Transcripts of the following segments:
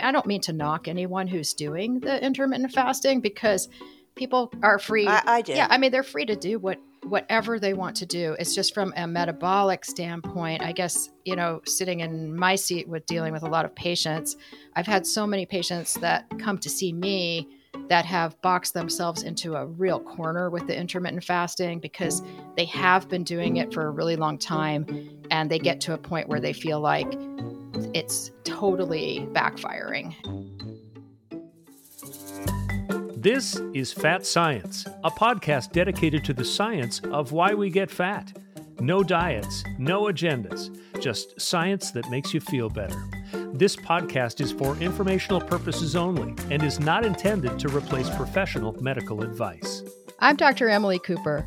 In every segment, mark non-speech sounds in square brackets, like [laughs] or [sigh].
I don't mean to knock anyone who's doing the intermittent fasting because people are free. I, I do. Yeah, I mean they're free to do what whatever they want to do. It's just from a metabolic standpoint. I guess you know, sitting in my seat with dealing with a lot of patients, I've had so many patients that come to see me that have boxed themselves into a real corner with the intermittent fasting because they have been doing it for a really long time and they get to a point where they feel like it's totally backfiring. This is Fat Science, a podcast dedicated to the science of why we get fat. No diets, no agendas, just science that makes you feel better. This podcast is for informational purposes only and is not intended to replace professional medical advice. I'm Dr. Emily Cooper.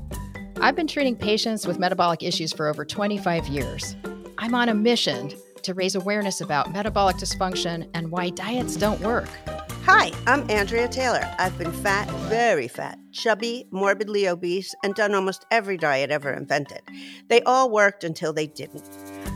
I've been treating patients with metabolic issues for over 25 years. I'm on a mission to raise awareness about metabolic dysfunction and why diets don't work. Hi, I'm Andrea Taylor. I've been fat, very fat, chubby, morbidly obese, and done almost every diet ever invented. They all worked until they didn't.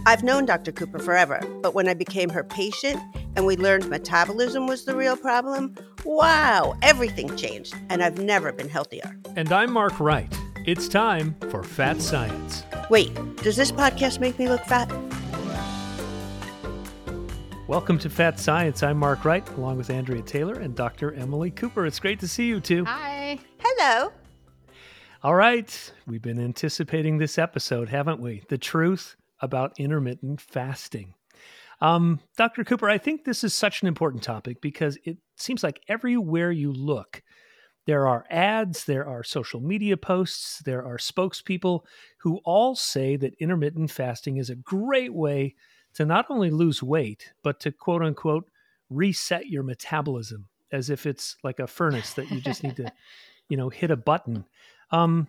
I've known Dr. Cooper forever, but when I became her patient and we learned metabolism was the real problem, wow, everything changed, and I've never been healthier. And I'm Mark Wright. It's time for Fat Science. Wait, does this podcast make me look fat? Welcome to Fat Science. I'm Mark Wright, along with Andrea Taylor and Dr. Emily Cooper. It's great to see you two. Hi. Hello. All right, we've been anticipating this episode, haven't we? The truth about intermittent fasting. Um, Dr. Cooper, I think this is such an important topic because it seems like everywhere you look, there are ads, there are social media posts, there are spokespeople who all say that intermittent fasting is a great way to not only lose weight, but to quote unquote reset your metabolism as if it's like a furnace that you just need to, [laughs] you know, hit a button. Um,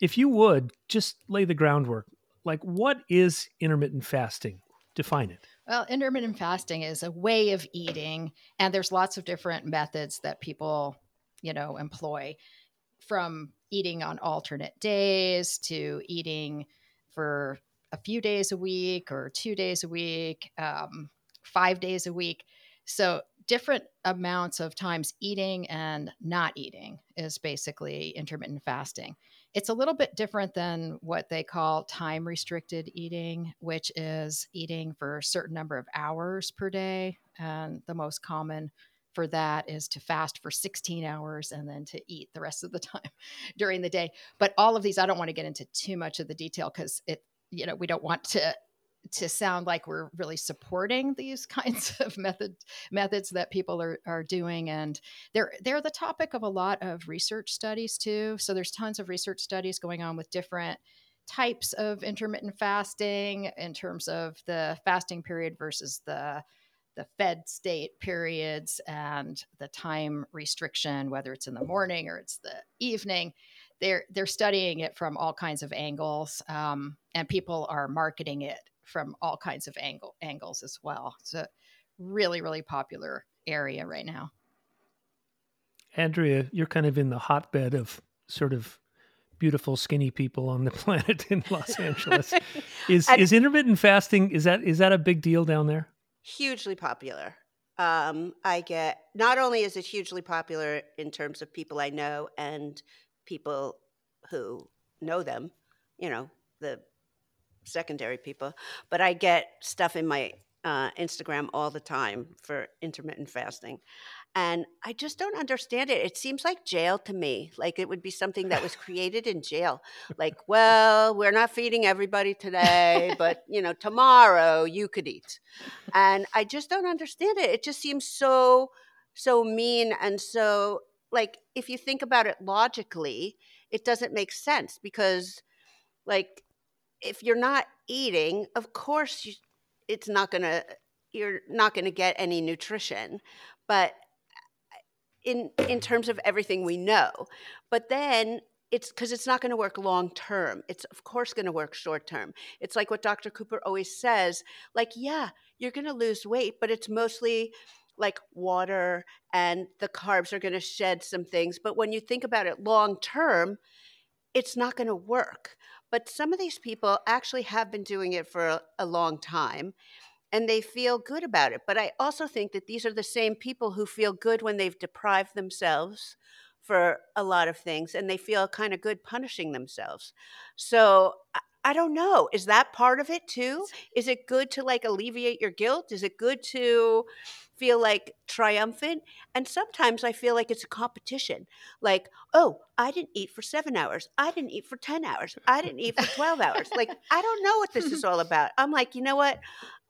if you would just lay the groundwork, like what is intermittent fasting? Define it. Well, intermittent fasting is a way of eating, and there's lots of different methods that people, you know, employ from eating on alternate days to eating for a few days a week or two days a week, um, five days a week. So, different amounts of times eating and not eating is basically intermittent fasting. It's a little bit different than what they call time restricted eating, which is eating for a certain number of hours per day. And the most common for that is to fast for 16 hours and then to eat the rest of the [laughs] time during the day. But all of these, I don't want to get into too much of the detail because it you know we don't want to to sound like we're really supporting these [laughs] kinds of method methods that people are, are doing. And they're they're the topic of a lot of research studies too. So there's tons of research studies going on with different types of intermittent fasting in terms of the fasting period versus the the fed state periods and the time restriction whether it's in the morning or it's the evening they're they're studying it from all kinds of angles, um, and people are marketing it from all kinds of angle angles as well. It's a really really popular area right now. Andrea, you're kind of in the hotbed of sort of beautiful skinny people on the [laughs] planet in Los Angeles. [laughs] is is intermittent fasting is that is that a big deal down there? Hugely popular. Um, I get not only is it hugely popular in terms of people I know and people who know them, you know, the secondary people, but I get stuff in my uh, Instagram all the time for intermittent fasting. And I just don't understand it. It seems like jail to me. Like it would be something that was created in jail. Like, well, we're not feeding everybody today, but you know, tomorrow you could eat. And I just don't understand it. It just seems so so mean and so like if you think about it logically, it doesn't make sense because like if you're not eating, of course you, it's not going to you're not going to get any nutrition. But in in terms of everything we know, but then it's because it's not going to work long term. It's of course going to work short term. It's like what Dr. Cooper always says, like, yeah, you're going to lose weight, but it's mostly like water and the carbs are going to shed some things. But when you think about it long term, it's not going to work. But some of these people actually have been doing it for a, a long time. and they feel good about it. But I also think that these are the same people who feel good when they've deprived themselves for a lot of things and they feel kind of good punishing themselves. So I, I don't know. Is that part of it too? Is it good to like alleviate your guilt? Is it good to feel like triumphant? And sometimes I feel like it's a competition. Like, oh, I didn't eat for seven hours. I didn't eat for 10 hours. I didn't eat for 12 hours. Like, I don't know what this is all [laughs] about. I'm like, you know what?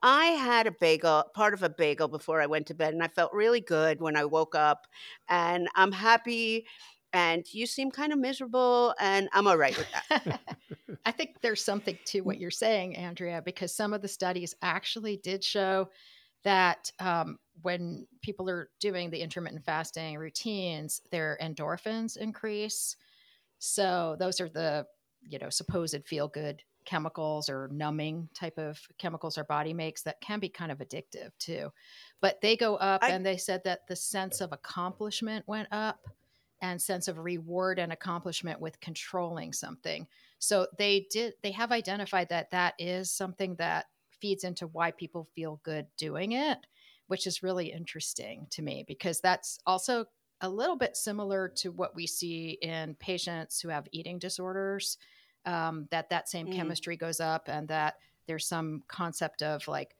I had a bagel, part of a bagel before I went to bed, and I felt really good when I woke up. And I'm happy. And you seem kind of miserable, and I'm all right with that. [laughs] I think there's something to what you're saying, Andrea, because some of the studies actually did show that um, when people are doing the intermittent fasting routines, their endorphins increase. So those are the you know supposed feel good chemicals or numbing type of chemicals our body makes that can be kind of addictive too. But they go up I, and they said that the sense of accomplishment went up and sense of reward and accomplishment with controlling something. So they did they have identified that that is something that feeds into why people feel good doing it, which is really interesting to me because that's also a little bit similar to what we see in patients who have eating disorders um, that that same mm. chemistry goes up and that there's some concept of like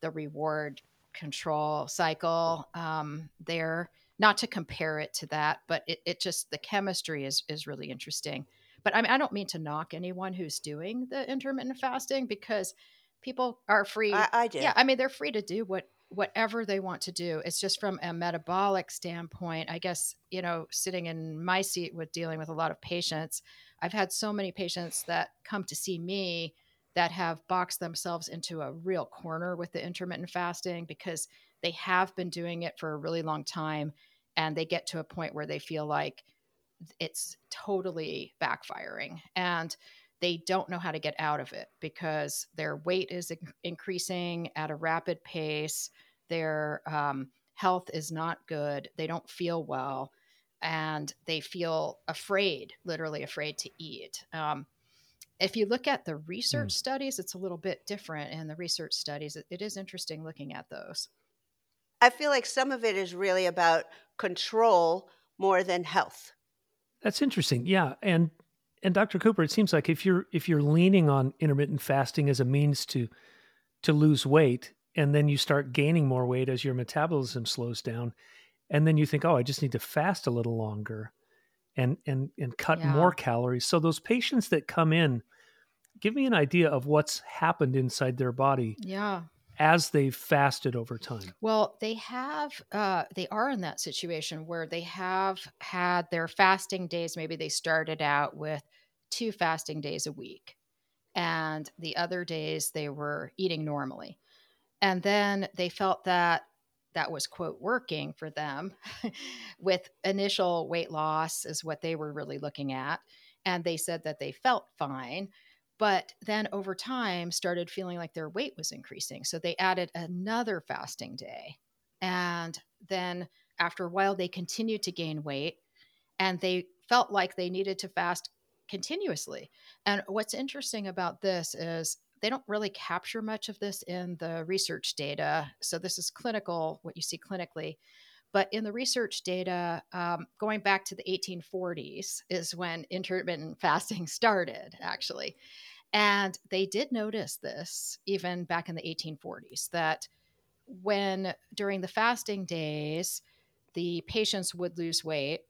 the reward control cycle um, there. Not to compare it to that but it, it just the chemistry is is really interesting. But I, mean, I don't mean to knock anyone who's doing the intermittent fasting because people are free I, I do. Yeah i mean they're free to do what whatever they want to do it's just from a metabolic standpoint i guess you know sitting in my seat with dealing with a lot of patients I've had so many patients that come to see me that have boxed themselves into a real corner with the intermittent fasting because they have been doing it for a really long time and they get to a point where they feel like it's totally backfiring and they don't know how to get out of it because their weight is increasing at a rapid pace their um, health is not good they don't feel well and they feel afraid, literally afraid to eat. Um, if you look at the research mm. studies, it's a little bit different. In the research studies, it, it is interesting looking at those. I feel like some of it is really about control more than health. That's interesting. Yeah, and and Dr. Cooper, it seems like if you're if you're leaning on intermittent fasting as a means to to lose weight, and then you start gaining more weight as your metabolism slows down, and then you think oh i just need to fast a little longer and and and cut yeah. more calories. So those patients that come in give me an idea of what's happened inside their body yeah. as they've fasted over time. Well they have uh, they are in that situation where they have had their fasting days maybe they started out with two fasting days a week and the other days they were eating normally and then they felt that that was quote working for them [laughs] with initial weight loss is what they were really looking at. And they said that they felt fine but then over time started feeling like their weight was increasing. So they added another fasting day. And then after a while they continued to gain weight and they felt like they needed to fast continuously. And what's interesting about this is they don't really capture much of this in the research data. So this is clinical, what you see clinically. But in the research data, um, going back to the 1840s is when intermittent [laughs] fasting started, actually. And they did notice this even back in the 1840s that when during the fasting days, the patients would lose weight,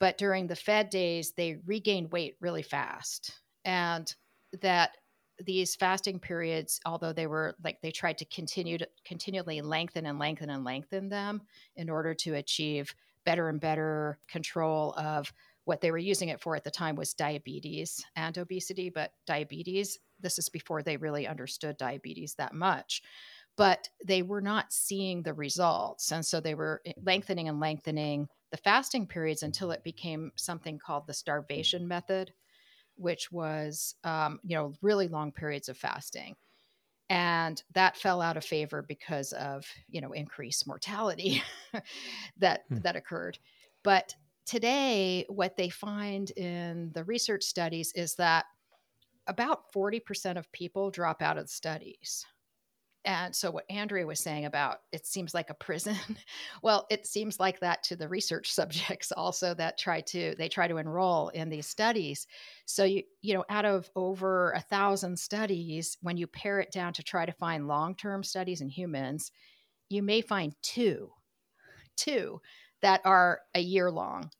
but during the fed days, they regained weight really fast. And that these fasting periods, although they were like they tried to continue to continually lengthen and lengthen and lengthen them in order to achieve better and better control of what they were using it for at the time was diabetes and obesity, but diabetes, this is before they really understood diabetes that much. But they were not seeing the results. And so they were eh, lengthening and lengthening the fasting periods until it became something called the starvation method which was um, you know really long periods of fasting. And that fell out of favor because of you know increased mortality [laughs] that hmm. that occurred. But today what they find in the research studies is that about 40% of people drop out of the studies and so what andrea was saying about it seems like a prison [laughs] well it seems like that to the research [laughs] subjects also that try to they try to enroll in these studies. So you you know out of over a thousand studies when you pare it down to try to find long-term studies in humans you may find two two that are a year long.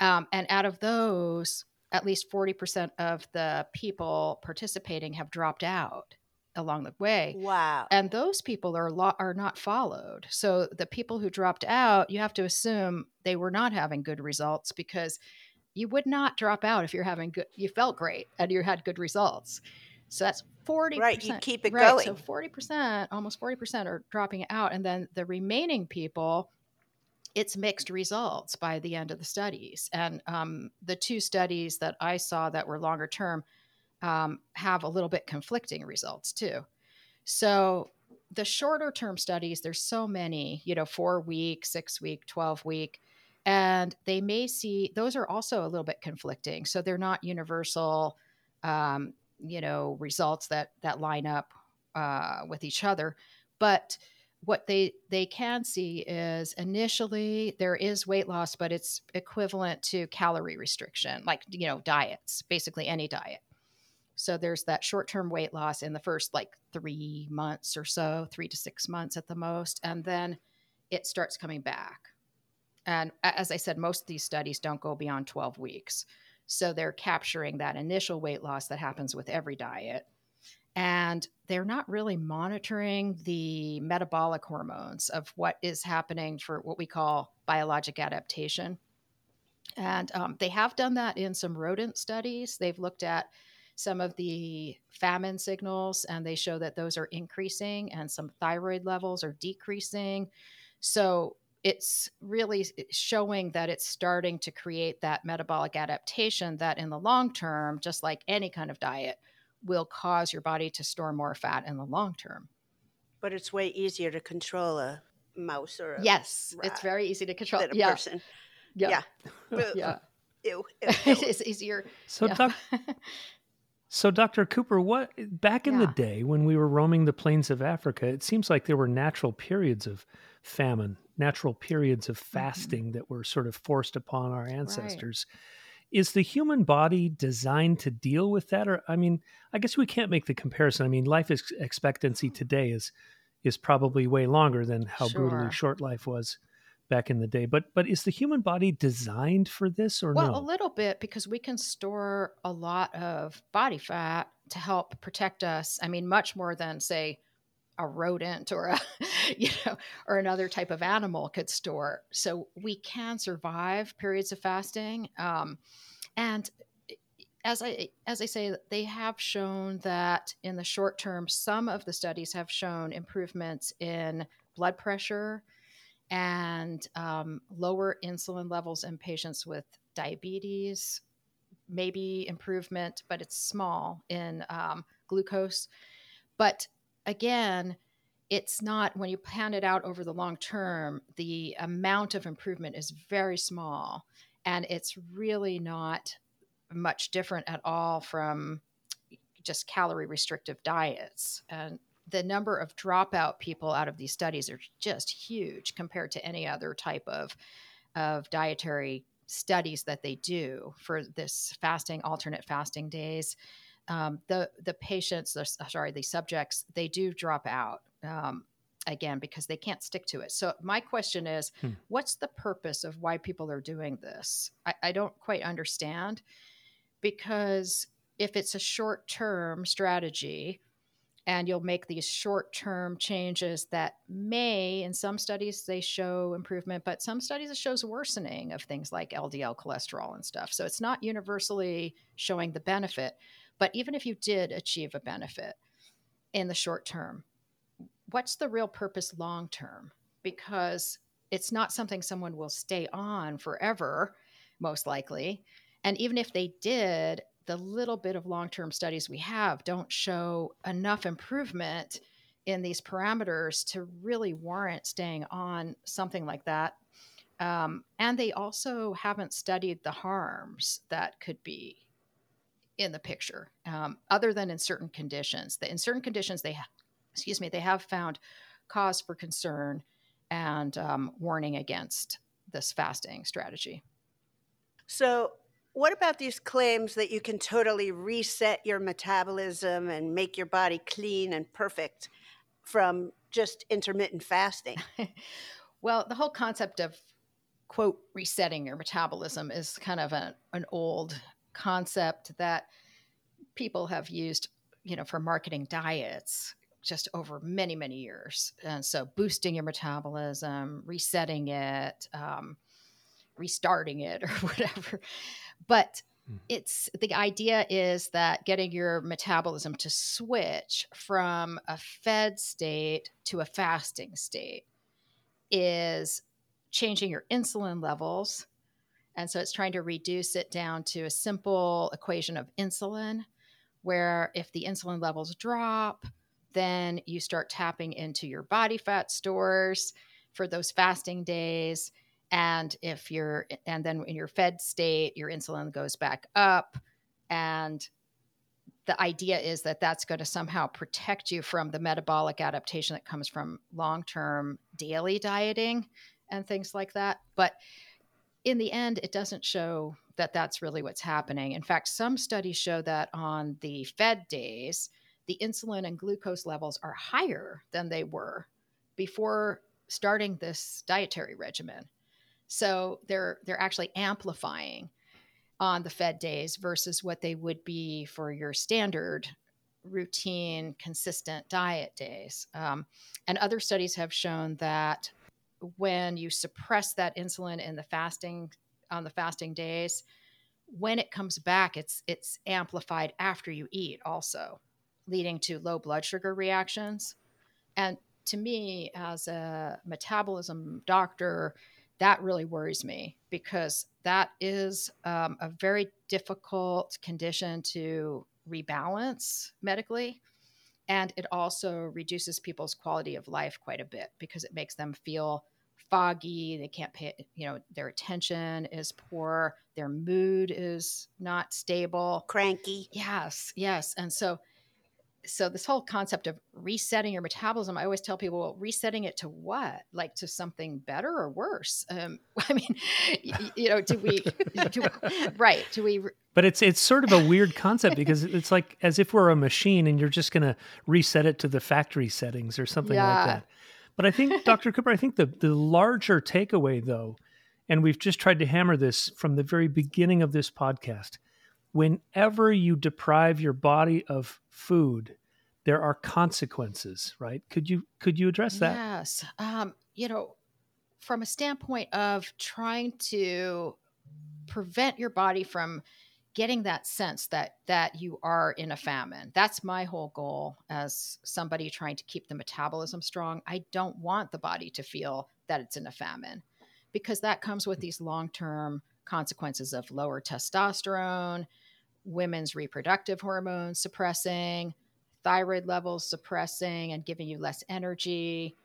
Um, and out of those at least 40% of the people participating have dropped out along the way. Wow. And those people are lo- are not followed. So the people who dropped out, you have to assume they were not having good results because you would not drop out if you're having good you felt great and you had good results. So that's 40%. Right, you keep it right, going. So 40%, almost 40% are dropping out and then the remaining people it's mixed results by the end of the studies. And um, the two studies that I saw that were longer term um, have a little bit conflicting results too. So the shorter term studies, there's so many, you know, four week, six week, 12 week, and they may see those are also a little bit conflicting. So they're not universal, um, you know, results that that line up uh, with each other. But what they they can see is initially there is weight loss but it's equivalent to calorie restriction like you know diets basically any diet so there's that short-term weight loss in the first like 3 months or so 3 to 6 months at the most and then it starts coming back and as i said most of these studies don't go beyond 12 weeks so they're capturing that initial weight loss that happens with every diet and they're not really monitoring the metabolic hormones of what is happening for what we call biologic adaptation. And um, they have done that in some rodent studies. They've looked at some of the famine signals and they show that those are increasing and some thyroid levels are decreasing. So it's really showing that it's starting to create that metabolic adaptation that in the long term, just like any kind of diet, will cause your body to store more fat in the long term. But it's way easier to control a mouse or a yes, rat it's very easy to control. than a yeah. person. yeah, Yeah. [laughs] yeah, Ew, ew, [laughs] ew. it's easier. So, yeah. [laughs] so Dr. Cooper, what back in the day when we were roaming the plains of Africa, it seems like there were natural periods of famine, natural periods of Mm-hmm. fasting that were sort of forced upon our ancestors. Is the human body designed to deal with that, or I mean, I guess we can't make the comparison. I mean, life expectancy today is is probably way longer than how brutally short life was back in the day. But but is the human body designed for this or well, no? a little bit because we can store a lot of body fat to help protect us. I mean, much more than say a rodent or a [laughs] you know or another type of animal could store. So we can survive periods of fasting. Um, and as I as I say, they have shown that in the short term, some of the studies have shown improvements in blood pressure and um, lower insulin levels in patients with diabetes. Maybe improvement, but it's small in um, glucose. But again, it's not when you plan it out over the long term, the amount of improvement is very small. And it's really not much different at all from just calorie restrictive diets. And the number of dropout people out of these studies are just huge compared to any other type of, of dietary studies that they do for this fasting, alternate fasting days. Um, the the patients, the, sorry, the subjects, they do drop out um, again because they can't stick to it. So my question is, Hmm. what's the purpose of why people are doing this? I, I don't quite understand because if it's a short term strategy and you'll make these short term changes that may in some studies they show improvement but some studies it shows worsening of things like ldl cholesterol and stuff. So it's not universally showing the benefit but even if you did achieve a benefit in the short term what's the real purpose long term? Because it's not something someone will stay on forever most likely. And even if they did the little bit of long term studies we have don't show enough improvement in these parameters to really warrant staying on something like that. Um, and they also haven't studied the harms that could be in the picture, um, other than in certain conditions. In certain conditions, they ha- excuse me, they have found cause for concern and um, warning against this fasting strategy. So, what about these claims that you can totally reset your metabolism and make your body clean and perfect from just intermittent fasting? [laughs] well, the whole concept of quote resetting your metabolism is kind of a, an old concept that people have used, you know, for marketing diets just over many many years and so boosting your metabolism resetting it um, restarting it [laughs] or whatever. But hmm. it's the idea is that getting your metabolism to switch from a fed state to a fasting state is changing your insulin levels. And so it's trying to reduce it down to a simple equation of insulin where if the insulin levels drop then you start tapping into your body fat stores for those fasting days and if you're and then in your fed state your insulin goes back up and the idea is that that's going to somehow protect you from the metabolic adaptation that comes from long-term daily dieting and things like that but in the end it doesn't show that that's really what's happening in fact some studies show that on the fed days the insulin and glucose levels are higher than they were before starting this dietary regimen. So they're they're actually amplifying on the fed days versus what they would be for your standard routine consistent diet days um, and other studies have shown that when you suppress that insulin in the fasting on the fasting days when it comes back it's it's amplified after you eat also leading to low blood sugar reactions. And to me, as a metabolism doctor, that really worries me because that is um, a very difficult condition to rebalance medically. And it also reduces people's quality of life quite a bit because it makes them feel foggy. They can't pay, you know, their attention is poor, their mood is not stable, cranky. Yes, yes. And so so this whole concept of resetting your metabolism i always tell people well resetting it to what? Like to something better or worse? Um, [laughs] i mean you, you know do [laughs] we do, [laughs] right do we but it's it's sort of a weird concept because it's like as if we're a machine and you're just going to reset it to the factory settings or something yeah. like that. But i think dr cooper i think the the larger takeaway though and we've just tried to hammer this from the very beginning of this podcast whenever you deprive your body of food, there are consequences, right? Could you could you address that? Yes. Um, you know, from a standpoint of trying to prevent your body from getting that sense that that you are in a famine that's my whole goal as somebody trying to keep the metabolism strong i don't want the body to feel that it's in a famine because that comes with these long-term consequences of lower testosterone women's reproductive hormones suppressing, thyroid levels suppressing and giving you less energy,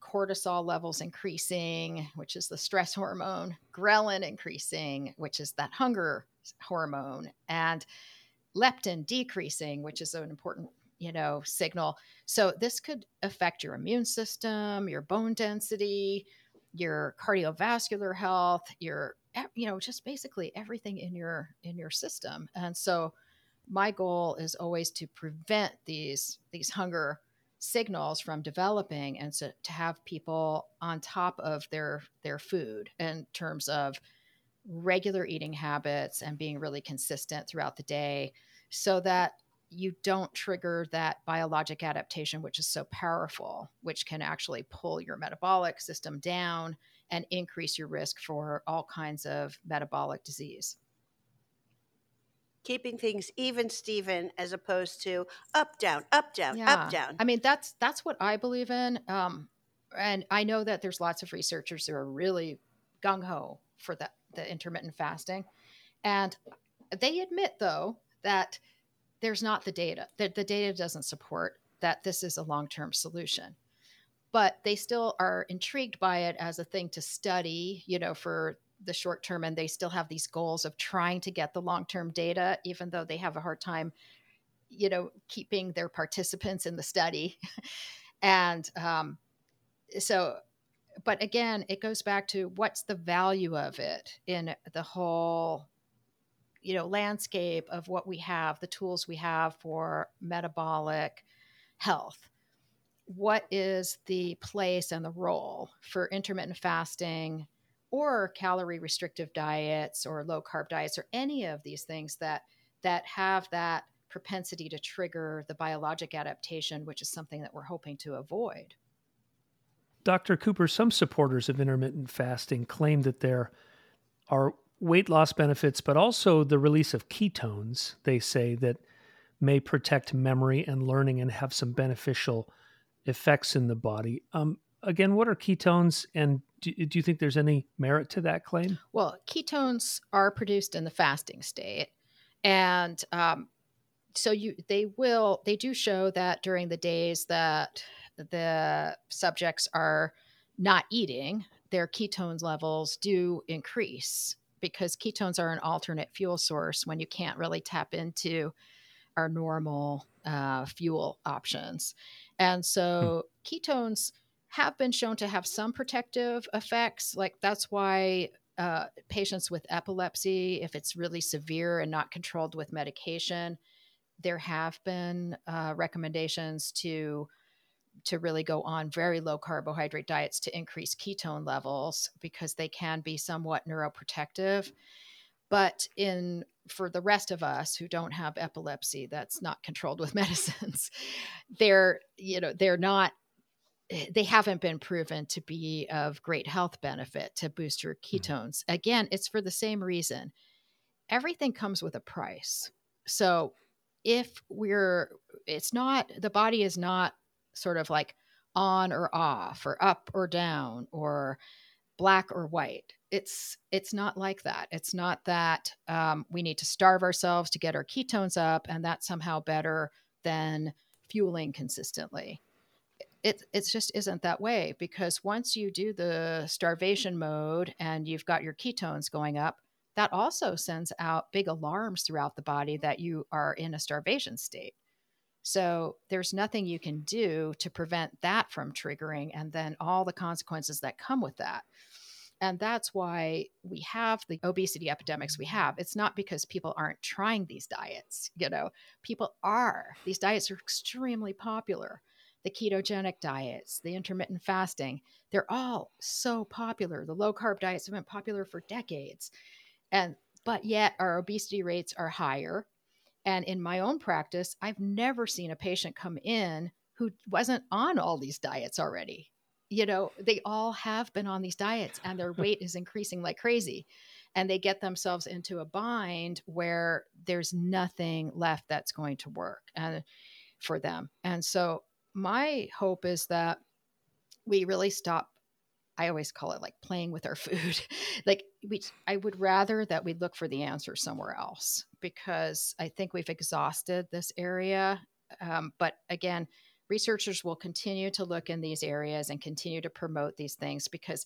cortisol levels increasing, which is the stress hormone, ghrelin increasing, which is that hunger hormone, and leptin decreasing, which is an important you know signal. So this could affect your immune system your bone density your cardiovascular health your you know just basically everything in your in your system and so my goal is always to prevent these these hunger signals from developing and so to have people on top of their their food in terms of regular eating habits and being really consistent throughout the day so that you don't trigger that biologic adaptation which is so powerful which can actually pull your metabolic system down and increase your risk for all kinds of metabolic disease. Keeping things even, Steven, as opposed to up, down, up, down, yeah. up, down. I mean, that's that's what I believe in. Um, and I know that there's lots of researchers who are really gung ho for that the intermittent fasting, and they admit though that there's not the data that the data doesn't support that this is a long term solution but they still are intrigued by it as a thing to study, you know, for the short term. And they still have these goals of trying to get the long term data, even though they have a hard time you know, keeping their participants in the study. [laughs] and um, so, but again, it goes back to what's the value of it in the whole you know landscape of what we have the tools we have for metabolic health what is the place and the role for intermittent fasting or calorie restrictive diets or low carb diets or any of these things that that have that propensity to trigger the biologic adaptation which is something that we're hoping to avoid Dr. Cooper, some supporters of intermittent fasting claim that there are weight loss benefits, but also the release of ketones, they say, that may protect memory and learning and have some beneficial effects in the body. Um, again, what are ketones, and do, do, you think there's any merit to that claim? Well, ketones are produced in the fasting state, and um, so you they will they do show that during the days that the subjects are not eating, their ketones levels do increase because ketones are an alternate fuel source when you can't really tap into our normal uh, fuel options. And hmm. so hmm. ketones have been shown to have some protective effects. Like that's why uh, patients with epilepsy, if it's really severe and not controlled with medication, there have been uh, recommendations to to really go on very low carbohydrate diets to increase ketone levels because they can be somewhat neuroprotective but in for the rest of us who don't have epilepsy that's not controlled with [laughs] medicines they're you know they're not they haven't been proven to be of great health benefit to boost your mm-hmm. ketones. Again it's for the same reason. Everything comes with a price. So if we're it's not the body is not sort of like on or off or up or down or black or white it's it's not like that. It's not that um, we need to starve ourselves to get our ketones up and that's somehow better than fueling consistently. It it just isn't that way because once you do the starvation mode and you've got your ketones going up that also sends out big alarms throughout the body that you are in a starvation state. So there's nothing you can do to prevent that from triggering and then all the consequences that come with that. And that's why we have the obesity epidemics we have. It's not because people aren't trying these diets, you know, people are. These diets are extremely popular. The ketogenic diets, the intermittent fasting, they're all so popular. The low carb diets have been popular for decades. And but yet our obesity rates are higher and in my own practice, I've never seen a patient come in who wasn't on all these diets already. You know, they all have been on these diets and their [laughs] weight is increasing like crazy. And they get themselves into a bind where there's nothing left that's going to work and for them. And so my hope is that we really stop I always call it like playing with our food. [laughs] like we I would rather that we look for the answer somewhere else because I think we've exhausted this area. Um, but again, researchers will continue to look in these areas and continue to promote these things because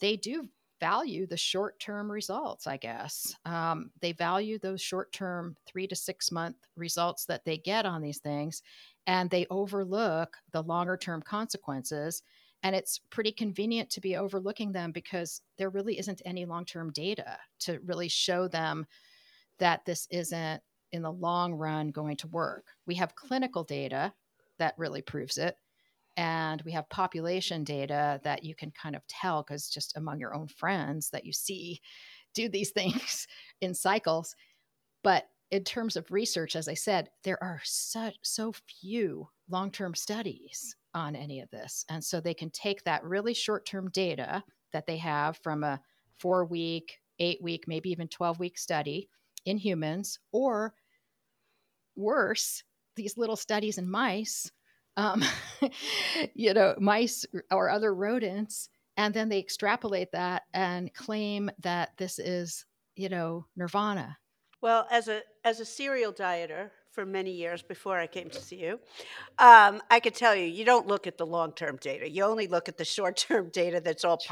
they do value the short term results, I guess. Um, they value those short term three to six month results that they get on these things, and they overlook the longer term consequences and it's pretty convenient to be overlooking them because there really isn't any long term data to really show them that this isn't in the long run going to work. We have clinical data that really proves it. And we have population data that you can kind of tell because just among your own friends that you see do these [laughs] things in cycles. But in terms of research, as I said, there are such so few long term studies on any of this. And so they can take that really short term data that they have from a four week, eight week, maybe even 12 week study in humans, or worse, these little studies in mice, um, [laughs] you know, mice or other rodents. And then they extrapolate that and claim that this is, you know, nirvana. Well, as a as a serial dieter for many years before I came to see you, um, I could tell you, you don't look at the long term data. You only look at the [laughs] short term data that's all True.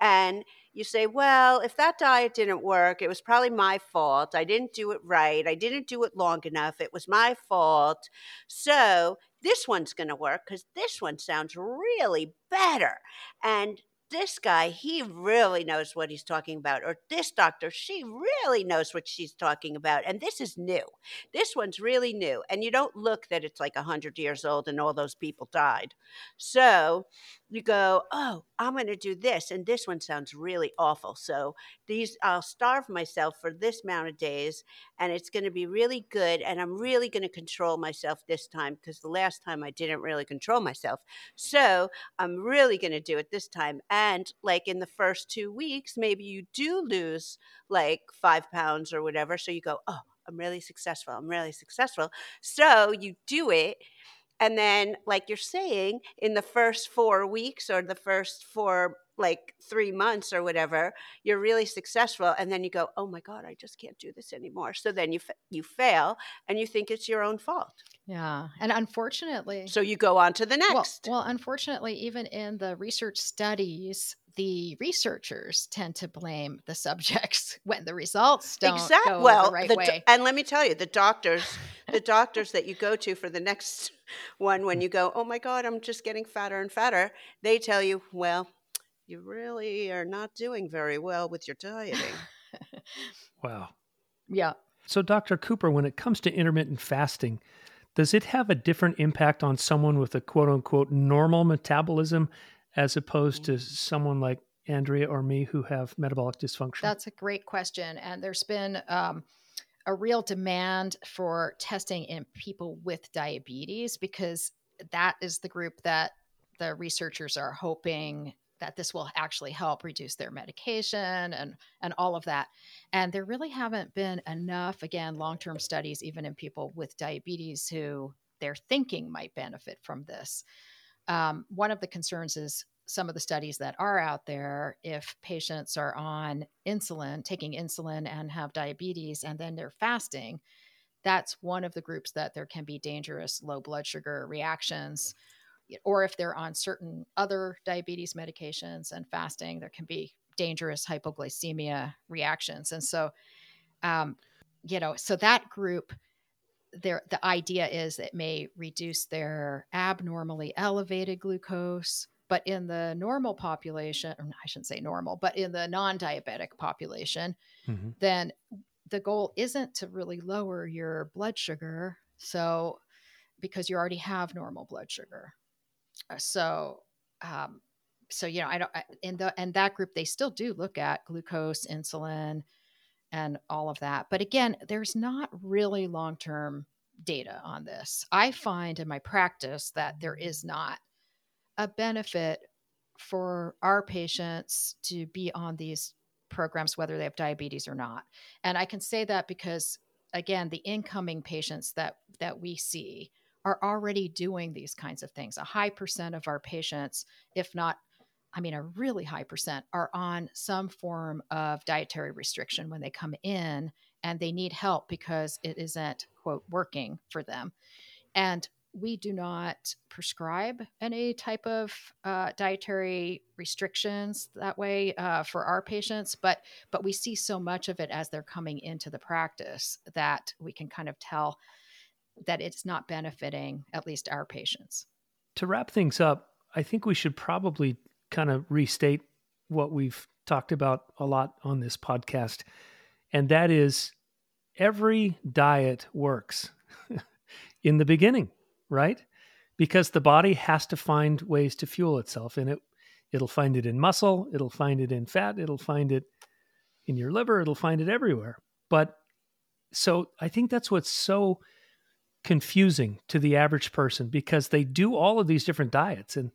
And you say, well, if that diet didn't work, it was probably my fault. I didn't do it right. I didn't do it long enough. It was my fault. So this one's going to work because this one sounds really better. And this guy, he really knows what he's talking about. Or this doctor, she really knows what she's talking about. And this is new. This one's really new. And you don't look that it's like 100 years old and all those people died. So you go, oh, I'm going to do this. And this one sounds really awful. So these, I'll starve myself for this amount of days and it's going to be really good. And I'm really going to control myself this time because the last time I didn't really control myself. So I'm really going to do it this time. And like in the first two weeks, maybe you do lose like five pounds or whatever. So you go, oh, I'm really successful. I'm really successful. So you do it and then, like you're saying, in the first four weeks or the first four, like three months or whatever, you're really successful. And then you go, oh my God, I just can't do this anymore. So then you, fa- you fail and you think it's your own fault. Yeah. And unfortunately, So you go on to the well, next. well, unfortunately, even in the research studies, the researchers tend to blame the subjects [laughs] when the results don't Exactly. go Well, the right the do- way. and let me tell you, the doctors, [laughs] the doctors that you go to for the next [laughs] one, when you go, oh my God, I'm just getting fatter and fatter, they tell you, well, you really are not doing very well with your dieting. Wow. yeah. So, Dr. Cooper, when it comes to intermittent fasting, does it have a different impact on someone with a quote unquote normal metabolism as opposed to someone like Andrea or me who have metabolic dysfunction? That's a great question. And there's been um, a real demand for testing in people with diabetes because that is the group that the researchers are hoping that this will actually help reduce their medication and and all of that. And there really haven't been enough again long-term studies even in people with diabetes who they're thinking might benefit from this. Um, one of the concerns is some of the studies that are out there if patients are on insulin taking insulin and have diabetes and then they're fasting that's one of the groups that there can be dangerous low blood sugar reactions or if they're on certain other diabetes medications and fasting there can be dangerous hypoglycemia reactions. And so um, you know so that group there the idea is it may reduce their abnormally elevated glucose but in the normal population or i shouldn't say normal but in the non-diabetic population Mhm. then the goal isn't to really lower your blood sugar. So because you already have normal blood sugar so um, so you know i don't in the and that group they still do look at glucose insulin and all of that. But again there's not really long-term data on this. I find in my practice that there is not a benefit for our patients to be on these programs whether they have diabetes or not. And i can say that because again the incoming patients that that we see are already doing these kinds of things. A high percent of our patients if not i mean a really high percent are on some form of dietary restriction when they come in and they need help because it isn't quote working for them. And we do not prescribe any type of uh, dietary restrictions that way uh, for our patients but but we see so much of it as they're coming into the practice that we can kind of tell that it's not benefiting at least our patients To wrap things up, I think we should probably kind of restate what we've talked about a lot on this podcast. And that is every diet works [laughs] in the beginning, right? Because the body has to find ways to fuel itself and it it'll find it in muscle, it'll find it in fat, it'll find it in your liver, it'll find it everywhere. But so I think that's what's so confusing to the average person because they do all of these different diets. And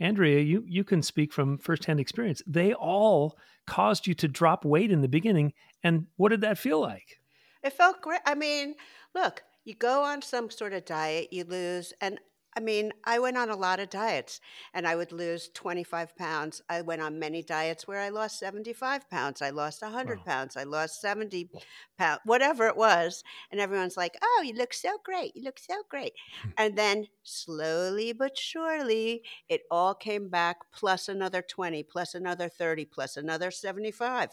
Andrea you you can speak from firsthand experience. They all caused you to drop weight in the beginning. And what did that feel like? It felt great. I mean, look, you go on some sort of diet, you lose, and I mean, I went on a lot of diets and I would lose 25 pounds. I went on many diets where I lost 75 pounds. I lost 100 Wow. pounds. I lost 70 pounds, whatever it was. And everyone's like, oh, you look so great. You look so great. Hmm. And then slowly but surely, it all came back plus another 20, plus another 30, plus another 75.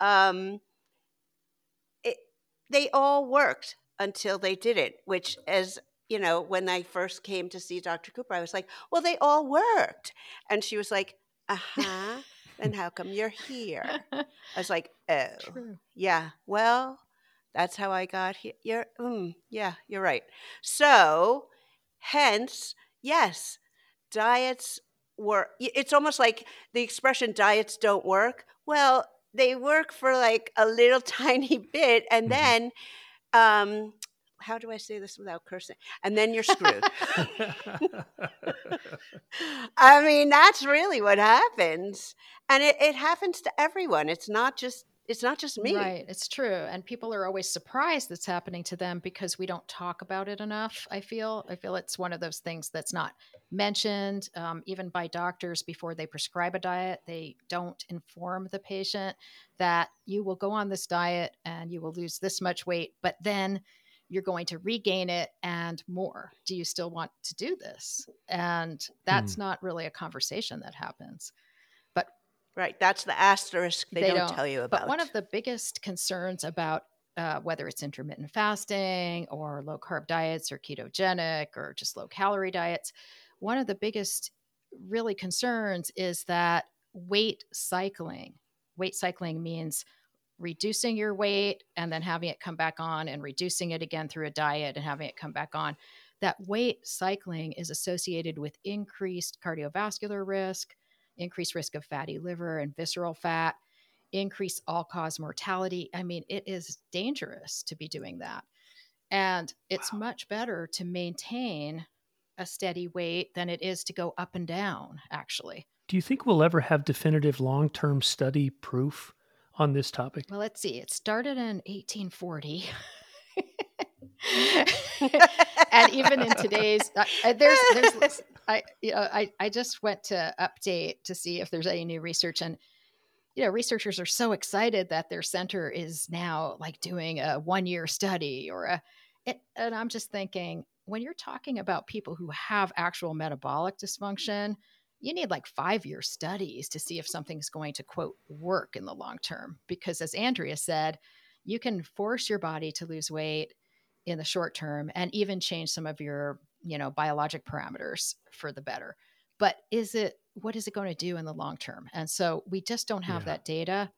Um, it, they all worked until they didn't, which, as you know, when I first came to see Dr. Cooper, I was like, well, they all worked. And she was like, uh huh. then how come you're here? [laughs] I was like, oh, True. yeah, well, that's how I got here. You're, mm, yeah, you're right. So, hence, yes, diets work. It's almost like the expression diets don't work. Well, they work for like a little [laughs] tiny bit, and Mhm. then, um, how do I say this without cursing? And then you're screwed. [laughs] I mean, that's really what happens, and it, it happens to everyone. It's not just it's not just me. Right, it's true. And people are always surprised that's happening to them because we don't talk about it enough. I feel. I feel it's one of those things that's not mentioned, um, even by doctors before they prescribe a diet. They don't inform the patient that you will go on this diet and you will lose this much weight, but then you're going to regain it and more. Do you still want to do this? And that's not really a conversation that happens. But right, that's the asterisk they, They don't, don't, tell you about. But one of the biggest concerns about uh, whether it's intermittent fasting or low carb diets or ketogenic or just low calorie diets, one of the biggest really concerns is that weight cycling. Weight cycling means reducing your weight and then having it come back on and reducing it again through a diet and having it come back on. That weight cycling is associated with increased cardiovascular risk, increased risk of fatty liver and visceral fat, increased all cause mortality. I mean, it is dangerous to be doing that. And it's Wow. much better to maintain a steady weight than it is to go up and down, actually. Do you think we'll ever have definitive long term study proof on this topic? Well, let's see. It started in 1840. [laughs] and even in today's uh, uh, there's there's [laughs] I you know I I just went to update to see if there's any new research and you know researchers are so excited that their center is now like doing a one year study or a it, and I'm just thinking when you're talking about people who have actual metabolic dysfunction you need like five year studies to see if mm-hmm. something's going to quote work in the long term because as andrea said you can force your body to lose weight in the short term and even change some of your you know biologic parameters for the better. But is it what is it going to do in the long term? And so we just don't have Yeah. that data.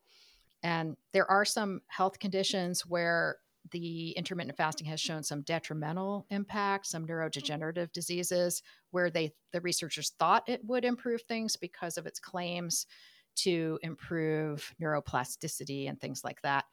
And there are some health conditions where the intermittent fasting has shown some detrimental impact some neurodegenerative diseases where they the researchers thought it would improve things because of its claims to improve neuroplasticity and things like that.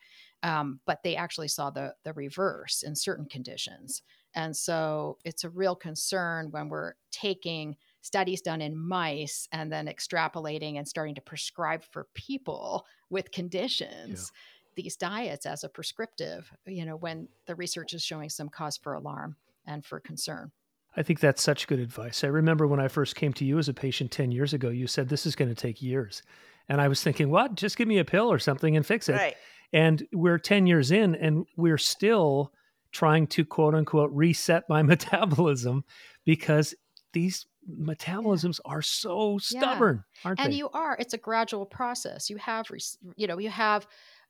Um, but they actually saw the the reverse in certain conditions. And so it's a real concern when we're taking studies done in mice and then extrapolating and starting to prescribe for people with conditions these diets as a prescriptive you know when the research is showing some cause for alarm and for concern I think that's such good advice. I remember when I first came to you as a patient 10 years ago, you said this is going to take years. And I was thinking, what? Just give me a pill or something and fix it. right. And we're 10 years in and we're still trying to quote unquote reset my [laughs] metabolism because these metabolisms are so Yeah. stubborn, aren't and they? And you are it's a gradual process you have you know you have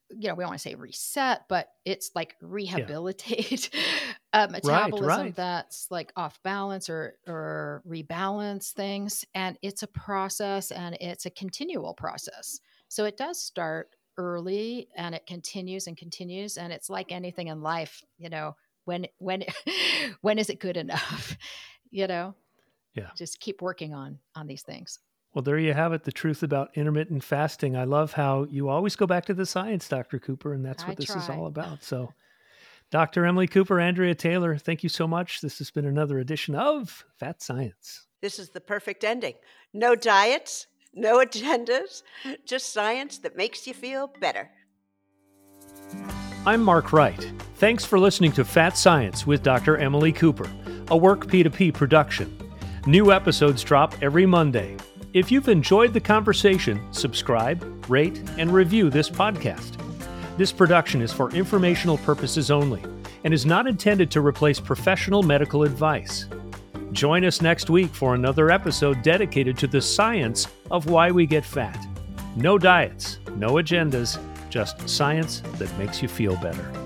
you know we don't want to say reset but it's like rehabilitate [laughs] uh, a metabolism right. that's like off balance or or rebalance things and it's a process and it's a continual process. So it does start early and it continues and continues and it's like anything in life you know when when [laughs] when is it good enough? [laughs] You know? Yeah. just keep working on on these things Well, there you have it. The truth about intermittent fasting. I love how you always go back to the science, Dr. Cooper, and that's I what this is all about. So, Dr. Emily Cooper, Andrea Taylor, thank you so much. This has been another edition of Fat Science. This is the perfect ending. No diets, no agendas, just science that makes you feel better. I'm Mark Wright. Thanks for listening to Fat Science with Dr. Emily Cooper, a Work P2P production. New episodes drop every Monday. If you've enjoyed the conversation, subscribe, rate, and review this podcast. This production is for informational purposes only and is not intended to replace professional medical advice. Join us next week for another episode dedicated to the science of why we get fat. No diets, no agendas, just science that makes you feel better.